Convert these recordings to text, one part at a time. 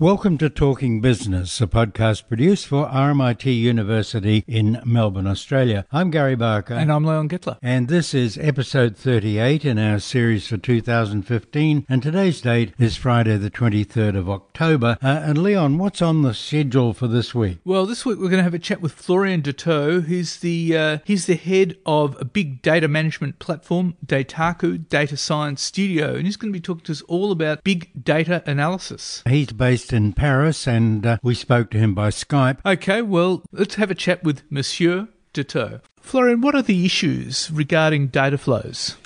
Welcome to Talking Business, a podcast produced for RMIT University in Melbourne, Australia. I'm Gary Barker. And I'm Leon Gettler. And this is episode 38 in our series for 2015. And today's date is Friday, the 23rd of October. Uh, and Leon, what's on the schedule for this week? Well, this week we're going to have a chat with Florian Douetteau. He's the, uh, he's the head of a big data management platform, Dataiku Data Science Studio. And he's going to be talking to us all about big data analysis. He's based based in Paris, and uh, we spoke to him by Skype. Okay, well, let's have a chat with Monsieur Douetteau. Florian, what are the issues regarding data flows?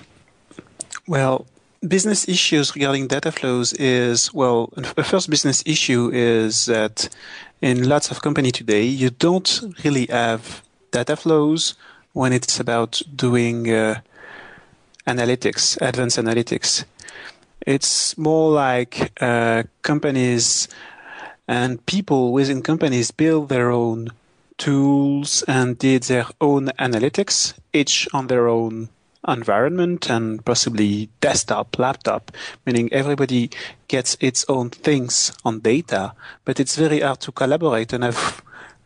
Well, business issues regarding data flows is well, the first business issue is that in lots of company today, you don't really have data flows when it's about doing uh, analytics, advanced analytics. It's more like uh, companies and people within companies build their own tools and did their own analytics, each on their own environment and possibly desktop, laptop, meaning everybody gets its own things on data, but it's very hard to collaborate and have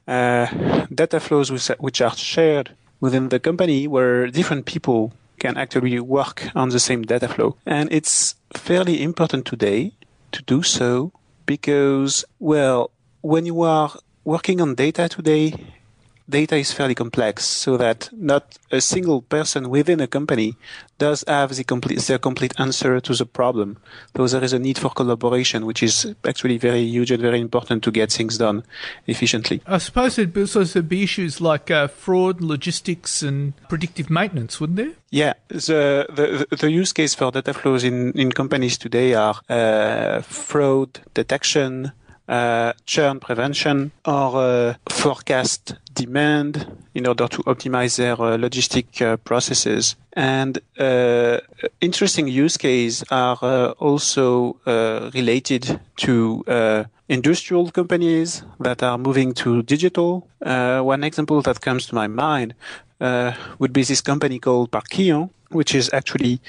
uh, data flows which are shared within the company where different people can actually work on the same data flow. And it's fairly important today to do so because, well, when you are working on data today, data is fairly complex so that not a single person within a company does have the complete, the complete answer to the problem. So there is a need for collaboration, which is actually very huge and very important to get things done efficiently. I suppose there'd also be issues like uh, fraud, logistics, and predictive maintenance, wouldn't there? Yeah, the, the, the use case for data flows in, in companies today are uh, fraud detection, uh, churn prevention or uh, forecast demand in order to optimize their uh, logistic uh, processes. And uh, interesting use cases are uh, also related to industrial companies that are moving to digital. one example that comes to my mind would be this company called Parkeon, which is actually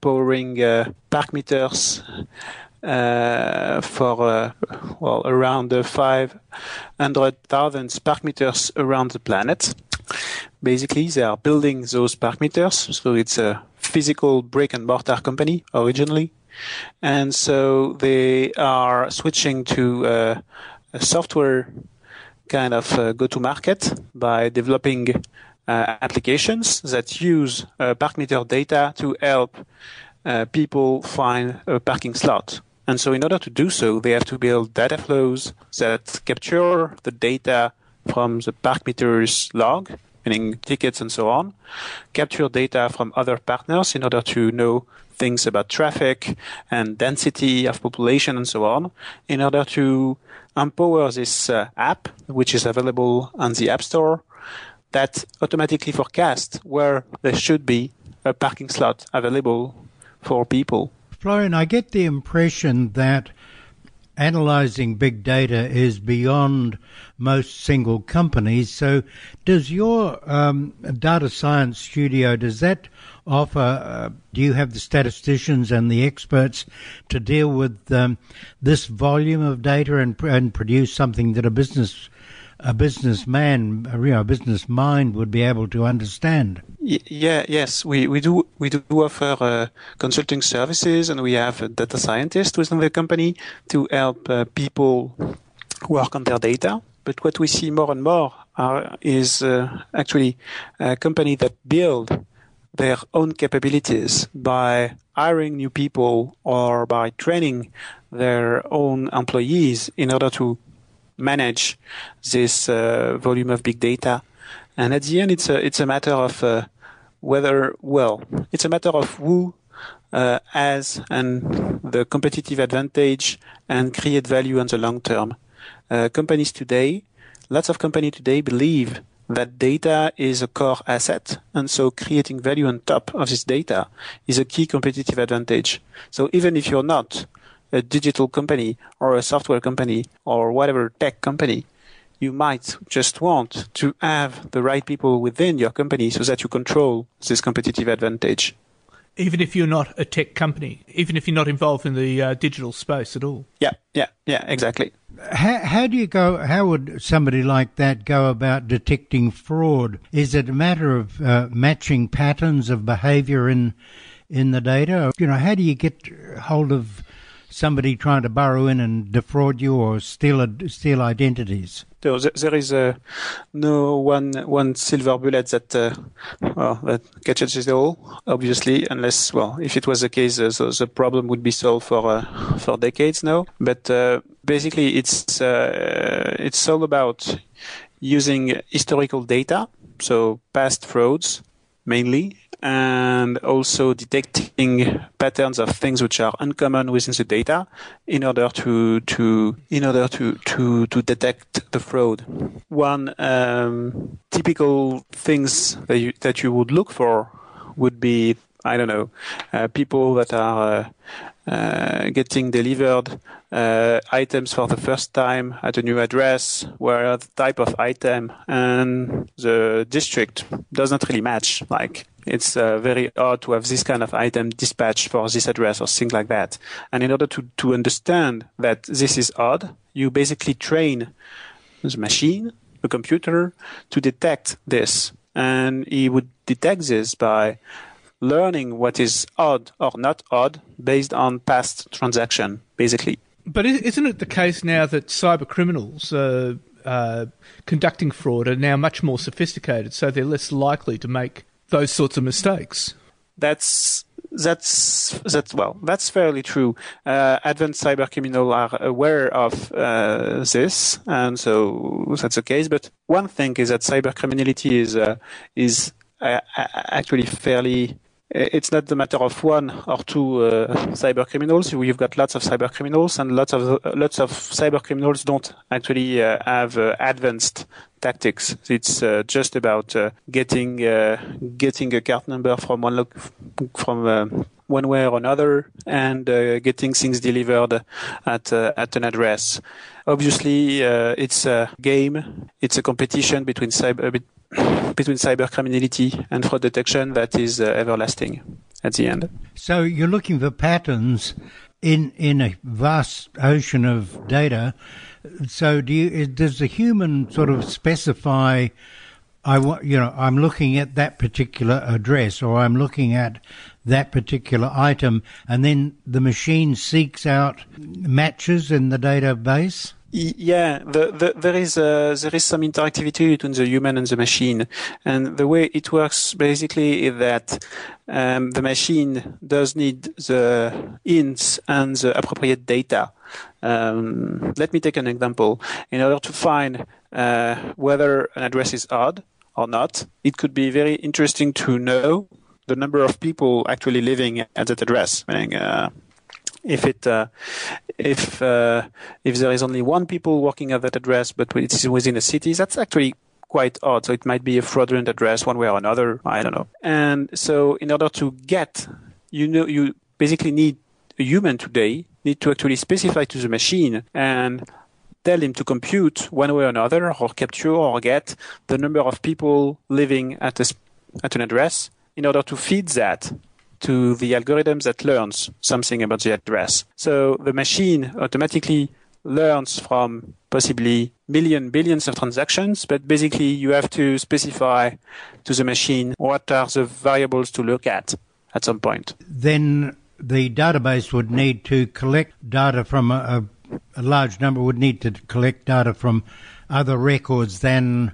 powering park meters uh, for uh, well around uh, 500,000 spark meters around the planet. Basically, they are building those spark meters, so it's a physical brick and mortar company originally, and so they are switching to uh, a software kind of uh, go-to-market by developing uh, applications that use park meter data to help people find a parking slot. And so in order to do so, they have to build data flows that capture the data from the park meters log, meaning tickets and so on, capture data from other partners in order to know things about traffic and density of population and so on, in order to empower this uh, app, which is available on the App Store, that automatically forecasts where there should be a parking slot available for people. Florian, I get the impression that analyzing big data is beyond most single companies. So, does your um, data science studio does that offer? Uh, do you have the statisticians and the experts to deal with um, this volume of data and, and produce something that a business a businessman, you know, a business mind would be able to understand. Yeah, yes, we, we do we do offer uh, consulting services, and we have a data scientist within the company to help uh, people work on their data. But what we see more and more are, is uh, actually a company that build their own capabilities by hiring new people or by training their own employees in order to manage this uh, volume of big data. And at the end, it's a it's a matter of uh, whether well, it's a matter of who uh, has and the competitive advantage and create value on the long term. Uh, companies today, lots of companies today believe that data is a core asset, and so creating value on top of this data is a key competitive advantage. So even if you're not a digital company or a software company or whatever tech company, you might just want to have the right people within your company so that you control this competitive advantage. even if you're not a tech company, even if you're not involved in the uh, digital space at all. Yeah, yeah, yeah, exactly. How, how do you go? How would somebody like that go about detecting fraud? Is it a matter of uh, matching patterns of behaviour in in the data? You know, how do you get hold of somebody trying to burrow in and defraud you or steal steal identities? There, there is uh, no one one silver bullet that uh, well that catches it all. Obviously, unless well, if it was the case, uh, so the problem would be solved for uh, for decades now. But uh, basically, it's uh, it's all about using historical data, so past frauds mainly, and also detecting patterns of things which are uncommon within the data in order to to in order to to to detect the fraud. One um, typical things that you that you would look for would be I don't know uh, people that are uh, uh, getting delivered uh, items for the first time at a new address where the type of item and the district does not really match. Like it's uh, very odd to have this kind of item dispatched for this address or things like that. And in order to, to understand that this is odd, you basically train the machine, the computer, to detect this. And he would detect this by learning what is odd or not odd based on past transaction, basically. But isn't it the case now that cyber criminals uh, uh, conducting fraud are now much more sophisticated, so they're less likely to make those sorts of mistakes. That's that's that's well that's fairly true uh, advanced cyber criminals are aware of uh, this and so that's the case but one thing is that cyber criminality is uh, is uh, actually fairly it's not the matter of one or two uh, cyber criminals. We've got lots of cyber criminals, and lots of lots of cyber criminals don't actually uh, have uh, advanced tactics. It's uh, just about uh, getting uh, getting a card number from one lo- from one way or another and getting things delivered at at an address. Obviously, it's a game. It's a competition between cyber between cyber criminality and fraud detection that is uh, everlasting at the end. So you're looking for patterns in in a vast ocean of data. So do you, does the human sort of specify? I want you know I'm looking at that particular address or I'm looking at that particular item, and then the machine seeks out matches in the database. Yeah, the, the, there is uh, there is some interactivity between the human and the machine, and the way it works basically is that um, the machine does need the ins and the appropriate data. Um, let me take an example. In order to find uh, whether an address is odd or not, it could be very interesting to know the number of people actually living at that address. Meaning, uh, if it uh, if uh, if there is only one people working at that address, but it is within a city, that's actually quite odd. So it might be a fraudulent address one way or another. I don't know. And so in order to get, you know, you basically need a human today need to actually specify to the machine and tell him to compute one way or another or capture or get the number of people living at a, at an address in order to feed that to the algorithm that learns something about the address. So the machine automatically learns from possibly million billions of transactions, but basically you have to specify to the machine what are the variables to look at at some point. Then the database would need to collect data from a, a large number would need to collect data from other records than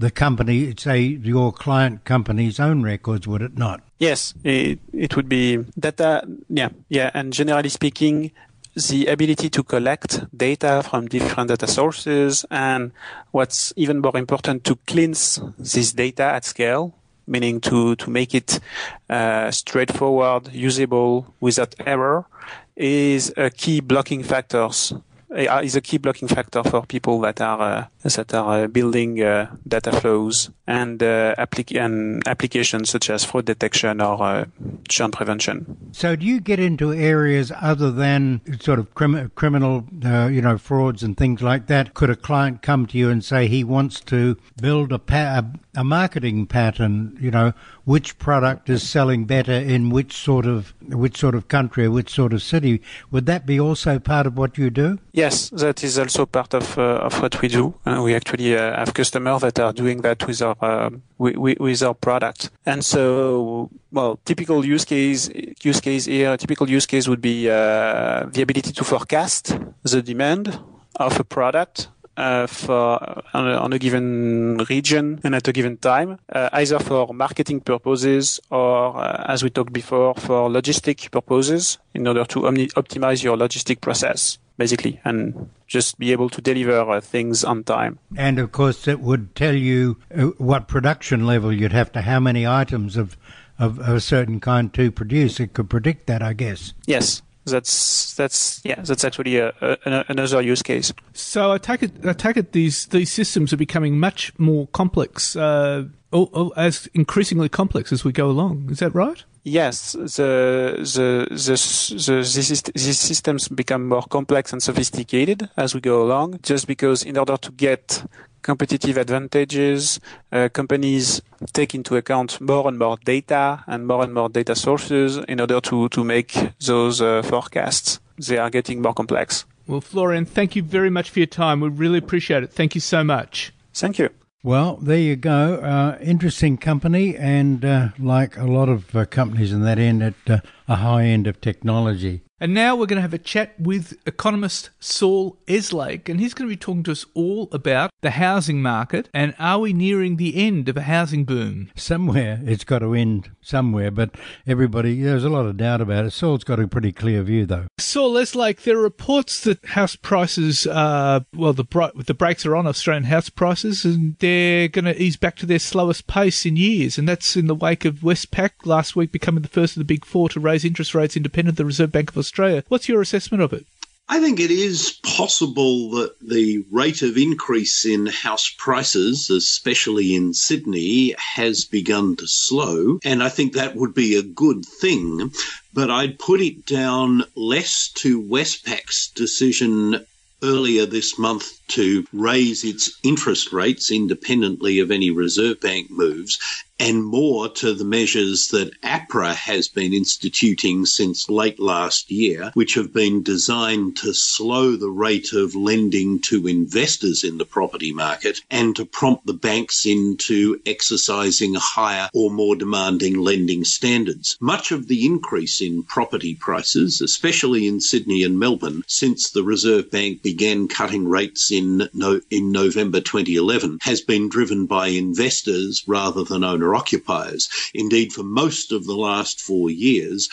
the company, say your client company's own records, would it not? Yes, it, it would be data. Yeah, yeah. And generally speaking, the ability to collect data from different data sources and what's even more important to cleanse this data at scale meaning to to make it uh, straightforward usable without error is a key blocking factors is a key blocking factor for people that are uh, that are uh, building uh, data flows and, uh, applic- and applications such as fraud detection or uh, churn prevention. So, do you get into areas other than sort of crim- criminal, you know, frauds and things like that? Could a client come to you and say he wants to build a, pa- a marketing pattern, you know, which product is selling better in which sort of which sort of country which sort of city. Would that be also part of what you do? Yes, that is also part of uh, of what we do. Uh, we actually uh, have customers that are doing that with our um, with, with our product. And so, well, typical use case use case here, typical use case would be uh, the ability to forecast the demand of a product uh, for on a, on a, given region and at a given time, uh, either for marketing purposes or, uh, as we talked before, for logistic purposes, in order to omni- optimize your logistic process, basically, and just be able to deliver uh, things on time. And of course, it would tell you uh, what production level you'd have to, how many items of of a certain kind to produce. It could predict that, I guess. Yes, that's that's yeah that's actually a, a, another use case. So I take it I take it these these systems are becoming much more complex, uh, as increasingly complex as we go along. Is that right? Yes, the the the, the these systems become more complex and sophisticated as we go along. Just because in order to get competitive advantages. Uh, companies take into account more and more data and more and more data sources in order to, to make those uh, forecasts. They are getting more complex. Well, Florian, thank you very much for your time. We really appreciate it. Thank you so much. Thank you. Well, there you go. Uh, interesting company, and uh, like a lot of uh, companies in that end, at uh, a high end of technology. And now we're going to have a chat with economist Saul Eslake, and he's going to be talking to us all about the housing market and are we nearing the end of a housing boom? Somewhere it's got to end somewhere, but everybody, there's a lot of doubt about it. Saul's got a pretty clear view, though. Saul Eslake, there are reports that house prices, uh, well, the, the brakes are on Australian house prices, and they're going to ease back to their slowest pace in years, and that's in the wake of Westpac last week becoming the first of the big four to raise interest rates independent of the Reserve Bank of Australia. Australia. What's your assessment of it? I think it is possible that the rate of increase in house prices, especially in Sydney, has begun to slow. And I think that would be a good thing. But I'd put it down less to Westpac's decision earlier this month to raise its interest rates independently of any Reserve Bank moves and more to the measures that APRA has been instituting since late last year, which have been designed to slow the rate of lending to investors in the property market and to prompt the banks into exercising higher or more demanding lending standards. Much of the increase in property prices, especially in Sydney and Melbourne, since the Reserve Bank began cutting rates in, no, in November 2011, has been driven by investors rather than owner occupiers. Indeed, for most of the last four years,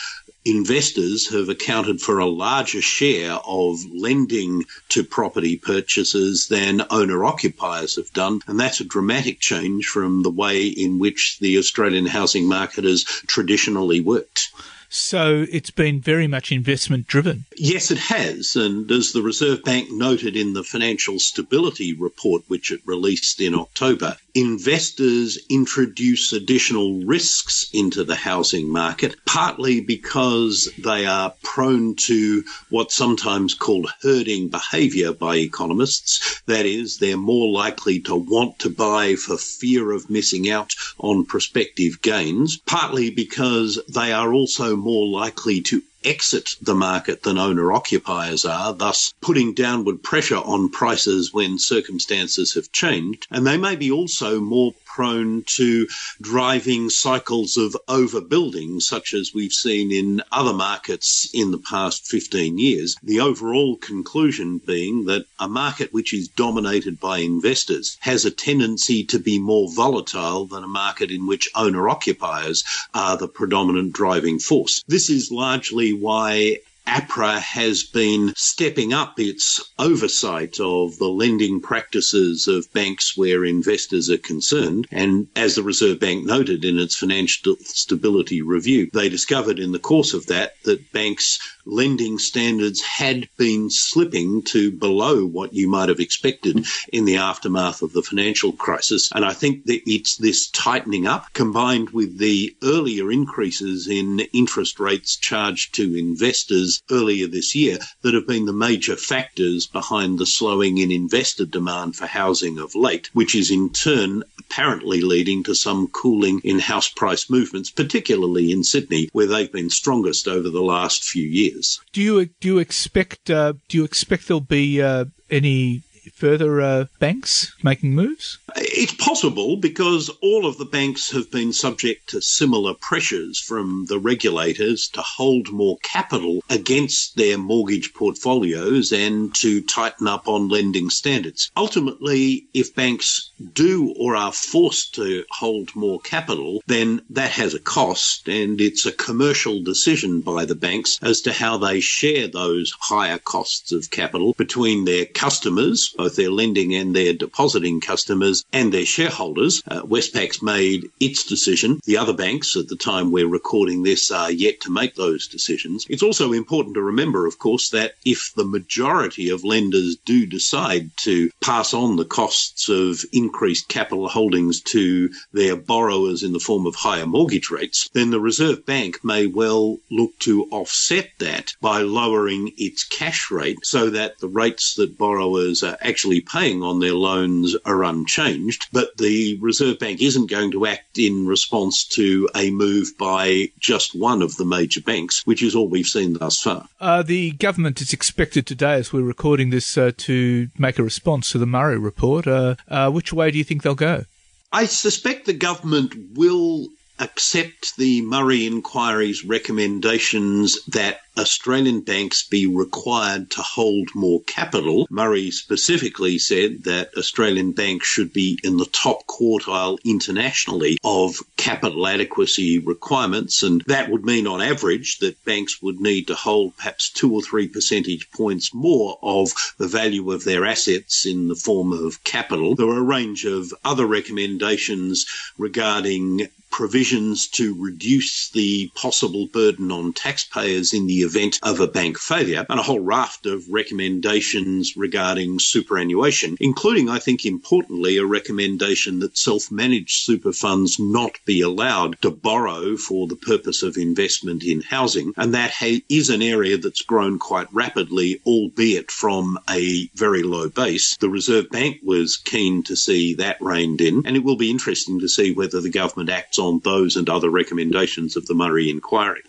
investors have accounted for a larger share of lending to property purchases than owner occupiers have done. And that's a dramatic change from the way in which the Australian housing market has traditionally worked. So it's been very much investment driven. Yes, it has. And as the Reserve Bank noted in the Financial Stability Report, which it released in October, investors introduce additional risks into the housing market, partly because they are prone to what's sometimes called herding behaviour by economists. That is, they're more likely to want to buy for fear of missing out on prospective gains, partly because they are also more likely to exit the market than owner occupiers are, thus putting downward pressure on prices when circumstances have changed. And they may be also more prone to driving cycles of overbuilding, such as we've seen in other markets in the past 15 years. The overall conclusion being that a market which is dominated by investors has a tendency to be more volatile than a market in which owner occupiers are the predominant driving force. This is largely why APRA has been stepping up its oversight of the lending practices of banks where investors are concerned. And as the Reserve Bank noted in its financial stability review, they discovered in the course of that that banks' lending standards had been slipping to below what you might have expected in the aftermath of the financial crisis. And I think that it's this tightening up combined with the earlier increases in interest rates charged to investors earlier this year that have been the major factors behind the slowing in investor demand for housing of late, which is in turn apparently leading to some cooling in house price movements, particularly in Sydney, where they've been strongest over the last few years. Do you do you expect uh, do you expect there'll be uh, any further uh, banks making moves? It's possible because all of the banks have been subject to similar pressures from the regulators to hold more capital against their mortgage portfolios and to tighten up on lending standards. Ultimately, if banks do or are forced to hold more capital, then that has a cost and it's a commercial decision by the banks as to how they share those higher costs of capital between their customers, both their lending and their depositing customers and their shareholders. Uh, Westpac's made its decision. The other banks at the time we're recording this are yet to make those decisions. It's also important to remember, of course, that if the majority of lenders do decide to pass on the costs of increased capital holdings to their borrowers in the form of higher mortgage rates, then the Reserve Bank may well look to offset that by lowering its cash rate so that the rates that borrowers are actually paying on their loans are unchanged. But the Reserve Bank isn't going to act in response to a move by just one of the major banks, which is all we've seen thus far. Uh, the government is expected today, as we're recording this, uh, to make a response to the Murray report. Uh, uh which way do you think they'll go? I suspect the government will accept the Murray inquiry's recommendations that Australian banks be required to hold more capital. Murray specifically said that Australian banks should be in the top quartile internationally of capital adequacy requirements, and that would mean on average that banks would need to hold perhaps two or three percentage points more of the value of their assets in the form of capital. There are a range of other recommendations regarding provisions to reduce the possible burden on taxpayers in the event of a bank failure, and a whole raft of recommendations regarding superannuation, including, I think, importantly, a recommendation that self managed super funds not be allowed to borrow for the purpose of investment in housing. And that ha- is an area that's grown quite rapidly, albeit from a very low base. The Reserve Bank was keen to see that reined in, and it will be interesting to see whether the government acts on those and other recommendations of the Murray inquiry.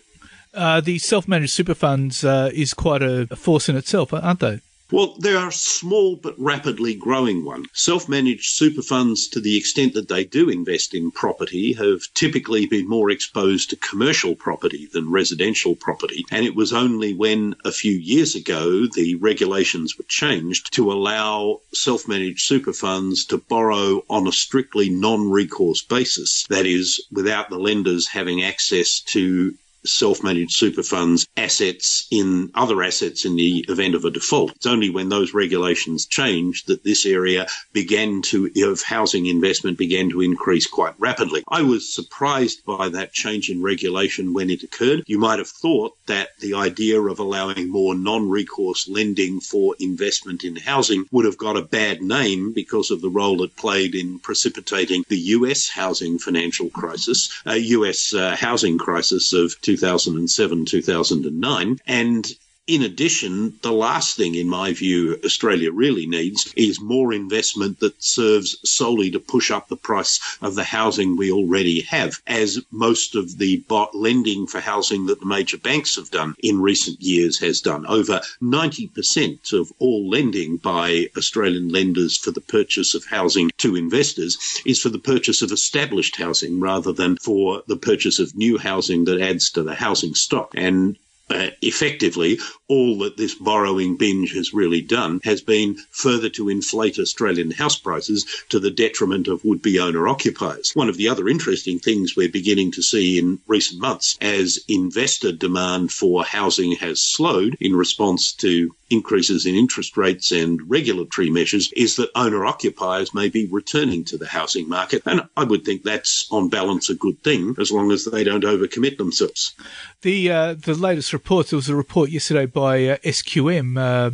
Uh, the self-managed super funds uh, is quite a force in itself, aren't they? Well, they are small but rapidly growing one. Self managed super funds, to the extent that they do invest in property, have typically been more exposed to commercial property than residential property. And it was only when a few years ago the regulations were changed to allow self managed super funds to borrow on a strictly non recourse basis. That is, without the lenders having access to self-managed super funds assets in other assets in the event of a default. It's only when those regulations changed that this area began to, of housing investment began to increase quite rapidly. I was surprised by that change in regulation when it occurred. You might have thought that the idea of allowing more non-recourse lending for investment in housing would have got a bad name because of the role it played in precipitating the US housing financial crisis, a US uh, housing crisis of 2007, 2009. And in addition, the last thing, in my view, Australia really needs is more investment that serves solely to push up the price of the housing we already have, as most of the lending for housing that the major banks have done in recent years has done. Over 90% of all lending by Australian lenders for the purchase of housing to investors is for the purchase of established housing rather than for the purchase of new housing that adds to the housing stock. And uh, effectively, all that this borrowing binge has really done has been further to inflate Australian house prices to the detriment of would be owner occupiers. One of the other interesting things we're beginning to see in recent months as investor demand for housing has slowed in response to increases in interest rates and regulatory measures is that owner occupiers may be returning to the housing market. And I would think that's on balance a good thing as long as they don't overcommit themselves. The uh, the latest reports, there was a report yesterday by uh, SQM, uh,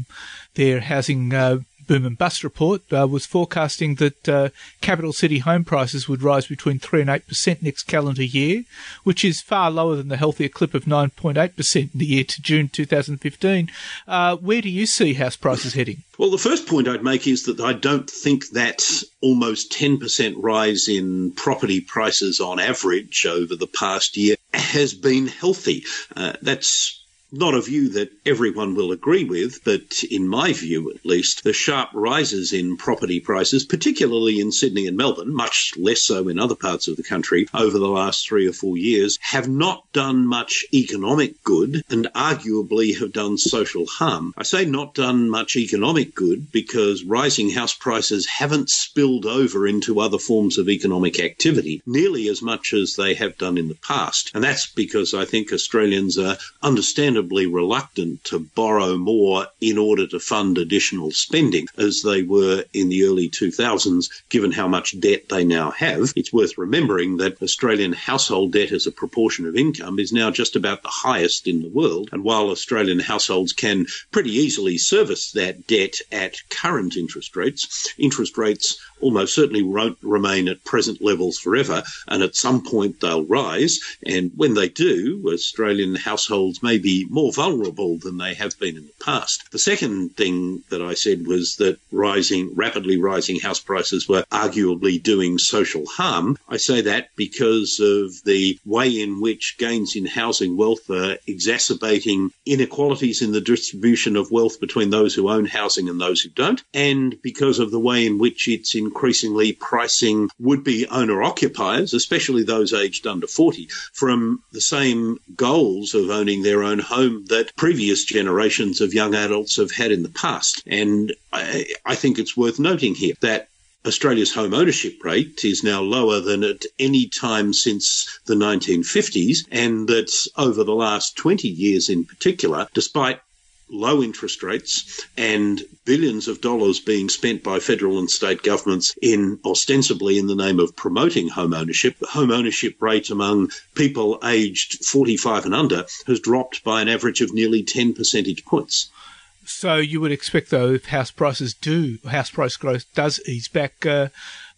their housing uh, boom and bust report uh, was forecasting that uh, capital city home prices would rise between 3 and 8% next calendar year, which is far lower than the healthier clip of 9.8% in the year to June 2015. Uh, where do you see house prices heading? Well, the first point I'd make is that I don't think that almost 10% rise in property prices on average over the past year has been healthy. Uh, that's not a view that everyone will agree with, but in my view at least, the sharp rises in property prices, particularly in Sydney and Melbourne, much less so in other parts of the country over the last three or four years, have not done much economic good and arguably have done social harm. I say not done much economic good because rising house prices haven't spilled over into other forms of economic activity nearly as much as they have done in the past. And that's because I think Australians are understandably incredibly reluctant to borrow more in order to fund additional spending as they were in the early 2000s, given how much debt they now have. It's worth remembering that Australian household debt as a proportion of income is now just about the highest in the world. And while Australian households can pretty easily service that debt at current interest rates, interest rates almost certainly won't remain at present levels forever, and at some point they'll rise. And when they do, Australian households may be more vulnerable than they have been in the past. The second thing that I said was that rising, rapidly rising house prices were arguably doing social harm. I say that because of the way in which gains in housing wealth are exacerbating inequalities in the distribution of wealth between those who own housing and those who don't, and because of the way in which it's increasingly pricing would be owner occupiers, especially those aged under 40, from the same goals of owning their own home that previous generations of young adults have had in the past. And I, I think it's worth noting here that Australia's home ownership rate is now lower than at any time since the 1950s, and that over the last 20 years in particular, despite low interest rates and billions of dollars being spent by federal and state governments in ostensibly in the name of promoting home ownership. The home ownership rate among people aged 45 and under has dropped by an average of nearly 10 percentage points. So you would expect, though, if house prices do, house price growth does ease back, uh,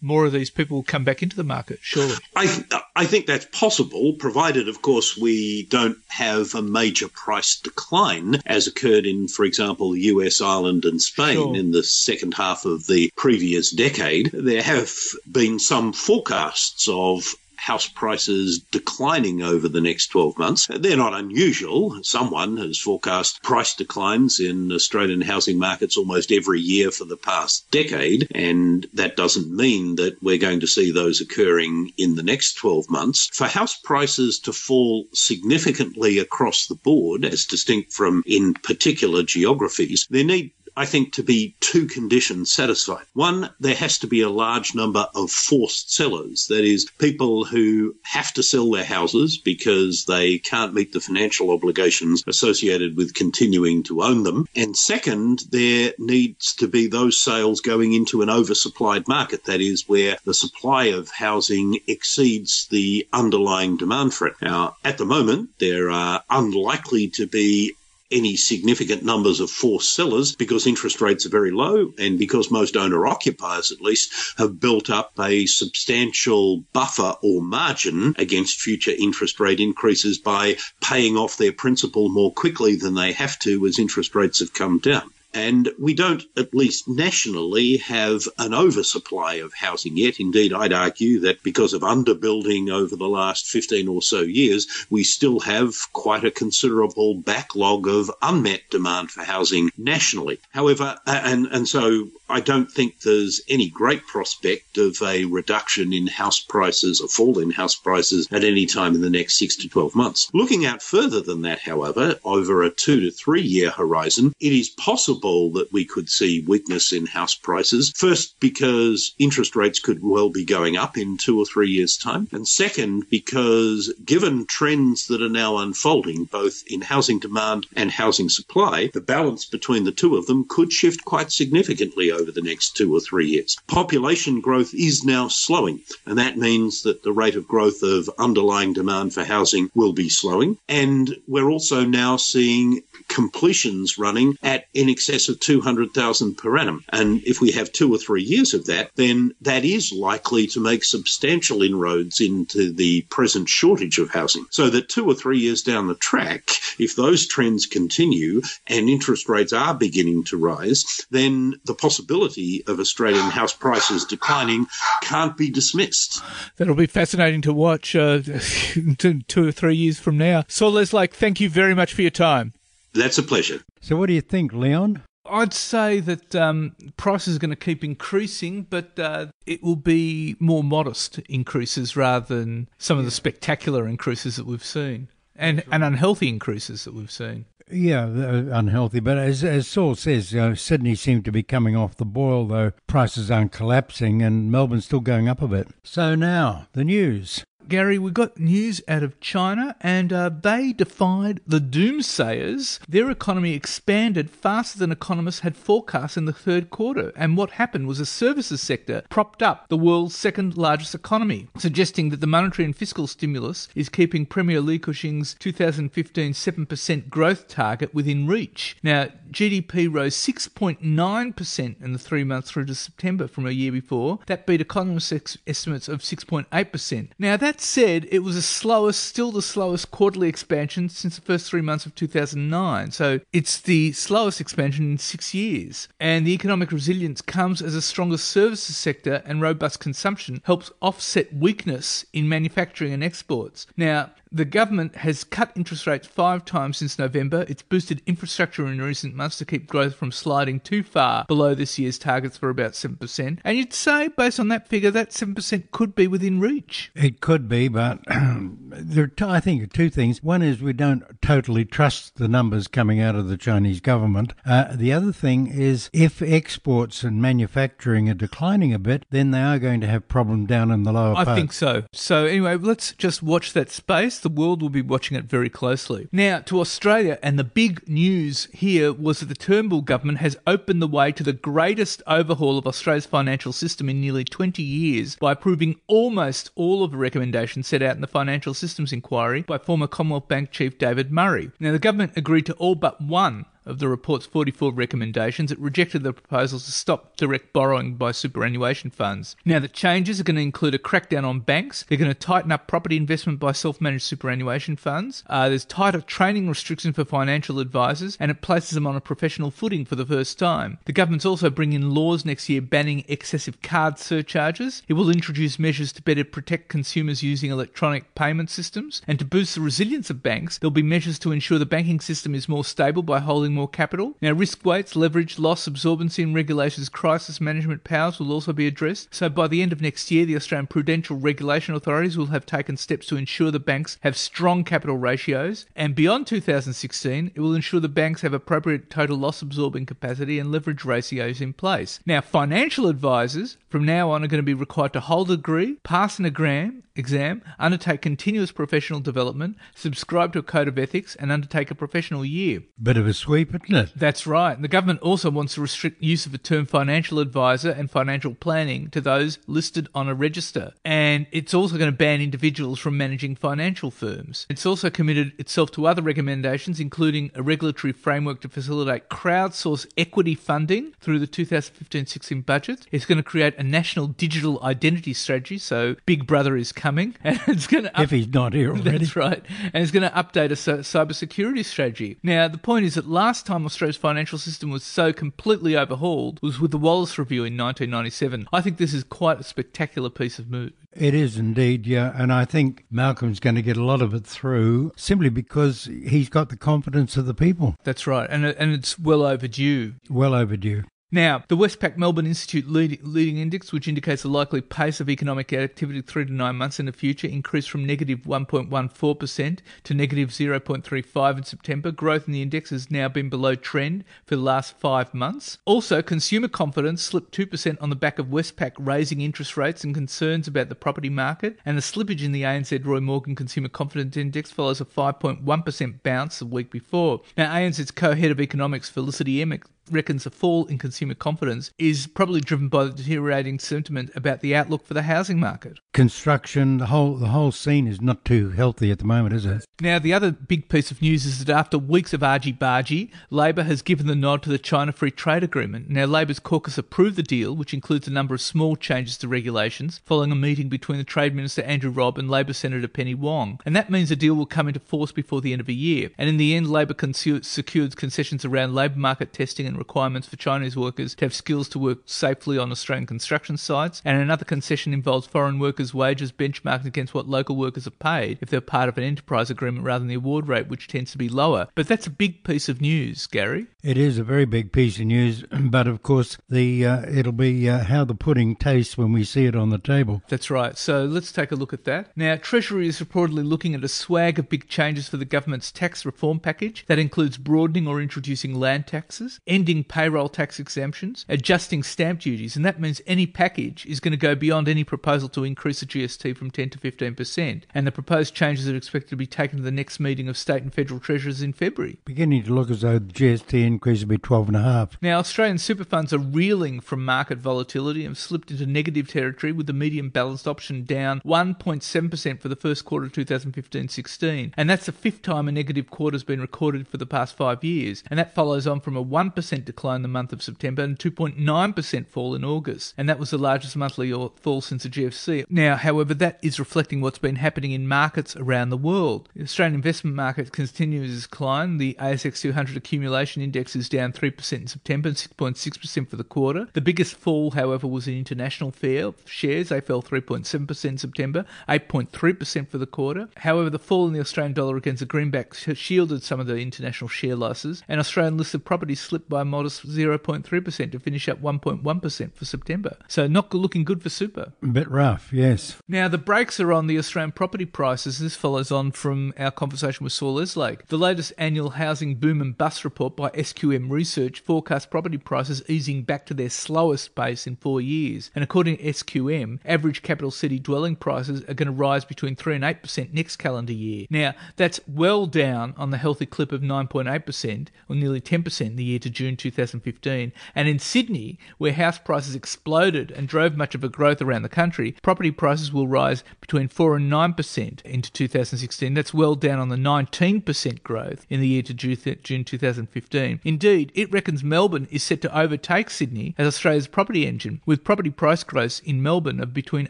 more of these people will come back into the market, surely. I, th- I think that's possible, provided, of course, we don't have a major price decline as occurred in, for example, the US, Ireland, and Spain sure. in the second half of the previous decade. There have been some forecasts of house prices declining over the next 12 months. They're not unusual. Someone has forecast price declines in Australian housing markets almost every year for the past decade, and that doesn't mean that we're going to see those occurring in the next 12 months. For house prices to fall significantly across the board, as distinct from in particular geographies, there need I think, to be two conditions satisfied. One, there has to be a large number of forced sellers. That is, people who have to sell their houses because they can't meet the financial obligations associated with continuing to own them. And second, there needs to be those sales going into an oversupplied market. That is, where the supply of housing exceeds the underlying demand for it. Now, at the moment, there are unlikely to be any significant numbers of forced sellers because interest rates are very low and because most owner occupiers at least have built up a substantial buffer or margin against future interest rate increases by paying off their principal more quickly than they have to as interest rates have come down. And we don't, at least nationally, have an oversupply of housing yet. Indeed, I'd argue that because of underbuilding over the last 15 or so years, we still have quite a considerable backlog of unmet demand for housing nationally. However, and, and so I don't think there's any great prospect of a reduction in house prices, a fall in house prices at any time in the next six to 12 months. Looking out further than that, however, over a two to three year horizon, it is possible that we could see weakness in house prices. First, because interest rates could well be going up in two or three years' time. And second, because given trends that are now unfolding, both in housing demand and housing supply, the balance between the two of them could shift quite significantly over the next two or three years. Population growth is now slowing, and that means that the rate of growth of underlying demand for housing will be slowing. And we're also now seeing completions running at in excess of 200,000 per annum. And if we have two or three years of that, then that is likely to make substantial inroads into the present shortage of housing. So that two or three years down the track, if those trends continue and interest rates are beginning to rise, then the possibility of Australian house prices declining can't be dismissed. That'll be fascinating to watch uh, two, or three years from now. Saul Eslake, thank you very much for your time. That's a pleasure. So, what do you think, Leon? I'd say that um, prices are going to keep increasing, but uh, it will be more modest increases rather than some of the spectacular increases that we've seen and, and unhealthy increases that we've seen. Yeah, uh, unhealthy. But as, as Saul says, you know, Sydney seemed to be coming off the boil, though prices aren't collapsing, and Melbourne's still going up a bit. So now, the news. Gary, we got news out of China and uh, they defied the doomsayers. Their economy expanded faster than economists had forecast in the third quarter. And what happened was the services sector propped up the world's second largest economy, suggesting that the monetary and fiscal stimulus is keeping Premier Li Keqiang's 2015 7% growth target within reach. Now, GDP rose 6.9% in the three months through to September from a year before. That beat economists' estimates of 6.8%. Now, that that said, it was the slowest, still the slowest quarterly expansion since the first three months of 2009. So it's the slowest expansion in six years. And the economic resilience comes as a stronger services sector and robust consumption helps offset weakness in manufacturing and exports. Now, the government has cut interest rates five times since November. It's boosted infrastructure in recent months to keep growth from sliding too far below this year's targets for about 7%. And you'd say, based on that figure, that 7% could be within reach. It could be, but there are, t- I think, two things. One is we don't totally trust the numbers coming out of the Chinese government. Uh, the other thing is if exports and manufacturing are declining a bit, then they are going to have problems down in the lower I think so. So, anyway, let's just watch that space the world will be watching it very closely. Now, to Australia, and the big news here was that the Turnbull government has opened the way to the greatest overhaul of Australia's financial system in nearly 20 years by approving almost all of the recommendations set out in the Financial Systems Inquiry by former Commonwealth Bank Chief David Murray. Now, the government agreed to all but one of the report's 44 recommendations, it rejected the proposals to stop direct borrowing by superannuation funds. Now, the changes are going to include a crackdown on banks. They're going to tighten up property investment by self managed superannuation funds. Uh, there's tighter training restrictions for financial advisors, and it places them on a professional footing for the first time. The government's also bringing in laws next year banning excessive card surcharges. It will introduce measures to better protect consumers using electronic payment systems. And to boost the resilience of banks, there'll be measures to ensure the banking system is more stable by holding more capital. Now, risk weights, leverage, loss, absorbency, and regulations crisis management powers will also be addressed. So, by the end of next year, the Australian Prudential Regulation Authorities will have taken steps to ensure the banks have strong capital ratios. And beyond 2016, it will ensure the banks have appropriate total loss absorbing capacity and leverage ratios in place. Now, financial advisors from now on are going to be required to hold a degree, pass an exam, exam, undertake continuous professional development, subscribe to a code of ethics, and undertake a professional year. Bit of a sweep, isn't it? That's right. The government also wants to restrict use of the term financial advisor and financial planning to those listed on a register. And it's also going to ban individuals from managing financial firms. It's also committed itself to other recommendations, including a regulatory framework to facilitate crowdsource equity funding through the 2015 16 budget. It's going to create a national digital identity strategy, so Big Brother is coming, and it's going to. Up- if he's not here already. That's right. And it's going to update a cybersecurity strategy. Now, the point is that last time Australia's financial system was so completely overhauled was with the Wallis Review in 1997. I think this is quite a spectacular piece of move. It is indeed, yeah. And I think Malcolm's going to get a lot of it through simply because he's got the confidence of the people. That's right. And, and it's well overdue. Well overdue. Now, the Westpac Melbourne Institute lead, leading index, which indicates the likely pace of economic activity three to nine months in the future, increased from negative 1.14% to negative 0.35 in September. Growth in the index has now been below trend for the last five months. Also, consumer confidence slipped 2% on the back of Westpac raising interest rates and concerns about the property market. And the slippage in the ANZ Roy Morgan Consumer Confidence Index follows a 5.1% bounce the week before. Now, ANZ's co head of economics, Felicity Emmett, reckons a fall in consumer confidence is probably driven by the deteriorating sentiment about the outlook for the housing market. Construction, the whole the whole scene is not too healthy at the moment, is it? Now, the other big piece of news is that after weeks of argy bargy, Labor has given the nod to the China Free Trade Agreement. Now, Labor's caucus approved the deal, which includes a number of small changes to regulations, following a meeting between the Trade Minister Andrew Robb and Labor Senator Penny Wong. And that means the deal will come into force before the end of a year. And in the end, Labor secured concessions around labour market testing and requirements for Chinese workers to have skills to work safely on Australian construction sites. And another concession involves foreign workers' wages benchmarked against what local workers are paid if they're part of an enterprise agreement rather than the award rate, which tends to be lower. But that's a big piece of news, Gary. It is a very big piece of news, but of course, the uh, it'll be uh, how the pudding tastes when we see it on the table. That's right. So let's take a look at that. Now, Treasury is reportedly looking at a swag of big changes for the government's tax reform package that includes broadening or introducing land taxes, ending payroll tax exemptions, adjusting stamp duties, and that means any package is going to go beyond any proposal to increase the GST from 10 to 15%. And the proposed changes are expected to be taken to the next meeting of state and federal treasurers in February. Beginning to look as though the GST increase will be 12.5. Now, Australian super funds are reeling from market volatility and have slipped into negative territory with the medium balanced option down 1.7% for the first quarter of 2015 16. And that's the fifth time a negative quarter has been recorded for the past five years. And that follows on from a 1% decline in the month of September and 2.9% fall in August. And that was the largest monthly uh, fall since the GFC. Now, however, that is reflecting what's been happening in markets around the world. The Australian investment market continues its decline. The ASX 200 accumulation index is down 3% in September and 6.6% for the quarter. The biggest fall, however, was in international fair shares. They fell 3.7% in September, 8.3% for the quarter. However, the fall in the Australian dollar against the greenback shielded some of the international share losses, and Australian listed properties slipped by modest 0.3% to finish up 1.1% for September. So not looking good for super. A bit rough, yes. Now, the brakes are on the Australian property prices. This follows on from our conversation with Saul Eslake. The latest annual housing boom and bust report by SQM Research forecasts property prices easing back to their slowest pace in four years. And according to SQM, average capital city dwelling prices are going to rise between 3 and 8% next calendar year. Now, that's well down on the healthy clip of 9.8%, or nearly 10% in the year to June 2015. And in Sydney, where house prices exploded and drove much of a growth around the country, property prices will rise between 4 and 9% into 2016. That's well down on the 19% growth in the year to June 2015. Indeed, it reckons Melbourne is set to overtake Sydney as Australia's property engine, with property price growth in Melbourne of between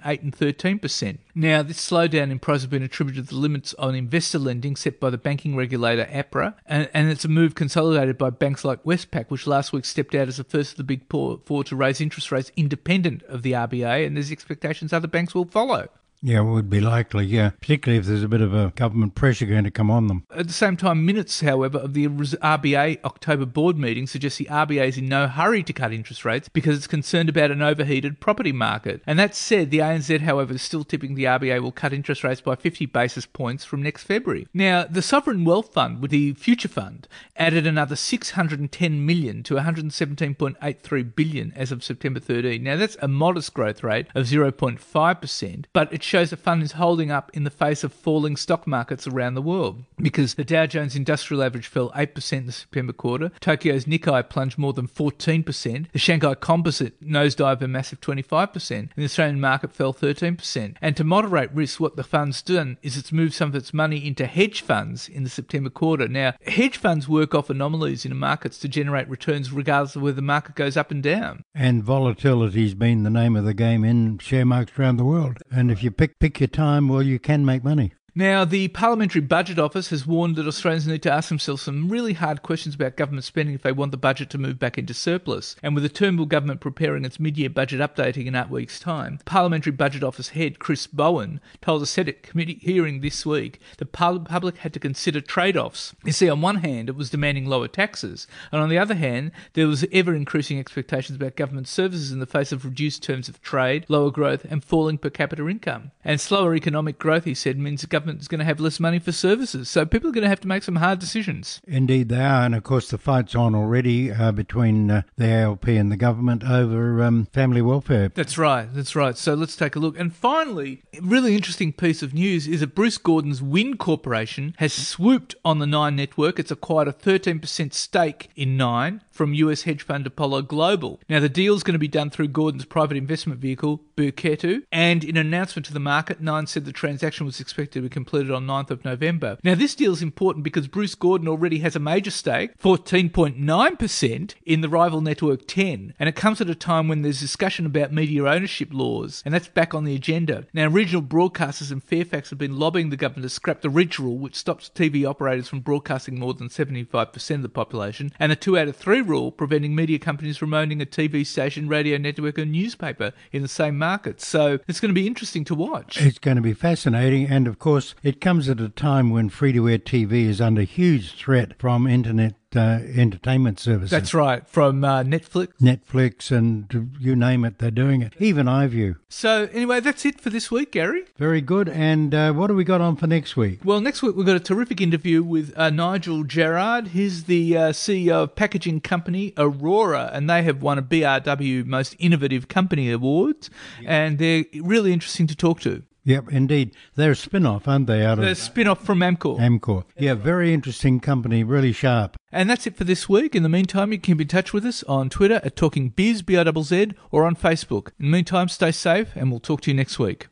8 and 13%. Now, this slowdown in price has been attributed to the limits on investor lending set by the banking regulator APRA, and, and it's a move consolidated by banks like Westpac, which last week stepped out as the first of the big four to raise interest rates independent of the RBA, and there's expectations other banks will follow. Yeah, it would be likely, yeah, particularly if there's a bit of a government pressure going to come on them. At the same time, minutes, however, of the RBA October board meeting suggest the RBA is in no hurry to cut interest rates because it's concerned about an overheated property market. And that said, the ANZ, however, is still tipping the RBA will cut interest rates by 50 basis points from next February. Now, the Sovereign Wealth Fund, with the Future Fund, added another 610 million to 117.83 billion as of September 13. Now, that's a modest growth rate of 0.5%, but it shows the fund is holding up in the face of falling stock markets around the world because the Dow Jones Industrial Average fell 8% in the September quarter, Tokyo's Nikkei plunged more than 14%, the Shanghai Composite nosedived a massive 25%, and the Australian market fell 13%. And to moderate risk, what the fund's done is it's moved some of its money into hedge funds in the September quarter. Now, hedge funds work off anomalies in the markets to generate returns regardless of whether the market goes up and down. And volatility's been the name of the game in share markets around the world. And if you pick pick your time, while you can make money. Now, the Parliamentary Budget Office has warned that Australians need to ask themselves some really hard questions about government spending if they want the budget to move back into surplus. And with the Turnbull government preparing its mid year budget updating in eight weeks' time, Parliamentary Budget Office head Chris Bowen told a Senate committee hearing this week that the public had to consider trade offs. You see, on one hand, it was demanding lower taxes, and on the other hand, there was ever increasing expectations about government services in the face of reduced terms of trade, lower growth, and falling per capita income. And slower economic growth, he said, means the government government is going to have less money for services. So people are going to have to make some hard decisions. Indeed, they are. And of course, the fight's on already uh, between uh, the ALP and the government over um, family welfare. That's right. That's right. So let's take a look. And finally, a really interesting piece of news is that Bruce Gordon's Win Corporation has swooped on the Nine network. It's acquired a 13% stake in Nine from US hedge fund Apollo Global. Now, the deal is going to be done through Gordon's private investment vehicle, Birketu, and in an announcement to the market, Nine said the transaction was expected to be completed on 9th of November. Now, this deal is important because Bruce Gordon already has a major stake, 14.9%, in the rival network 10, and it comes at a time when there's discussion about media ownership laws, and that's back on the agenda. Now, regional broadcasters in Fairfax have been lobbying the government to scrap the reach rule, which stops TV operators from broadcasting more than 75% of the population, and the two out of three rule, preventing media companies from owning a TV station, radio network, or newspaper in the same market. So it's going to be interesting to watch. It's going to be fascinating, and of course, it comes at a time when free to air TV is under huge threat from internet uh, entertainment services. That's right, from uh, Netflix. Netflix and you name it, they're doing it. Even iView. So, anyway, that's it for this week, Gary. Very good. And uh, what do we got on for next week? Well, next week we've got a terrific interview with uh, Nigel Garrard. He's the uh, CEO of packaging company Orora, and they have won a BRW Most Innovative Company Awards, and they're really interesting to talk to. Yep, indeed. They're a spin off, aren't they? Out They're a spin off from Amcor. Amcor. Yeah, very interesting company, really sharp. And that's it for this week. In the meantime, you can keep in touch with us on Twitter at Talking Biz, B-I-Z-Z, or on Facebook. In the meantime, stay safe, and we'll talk to you next week.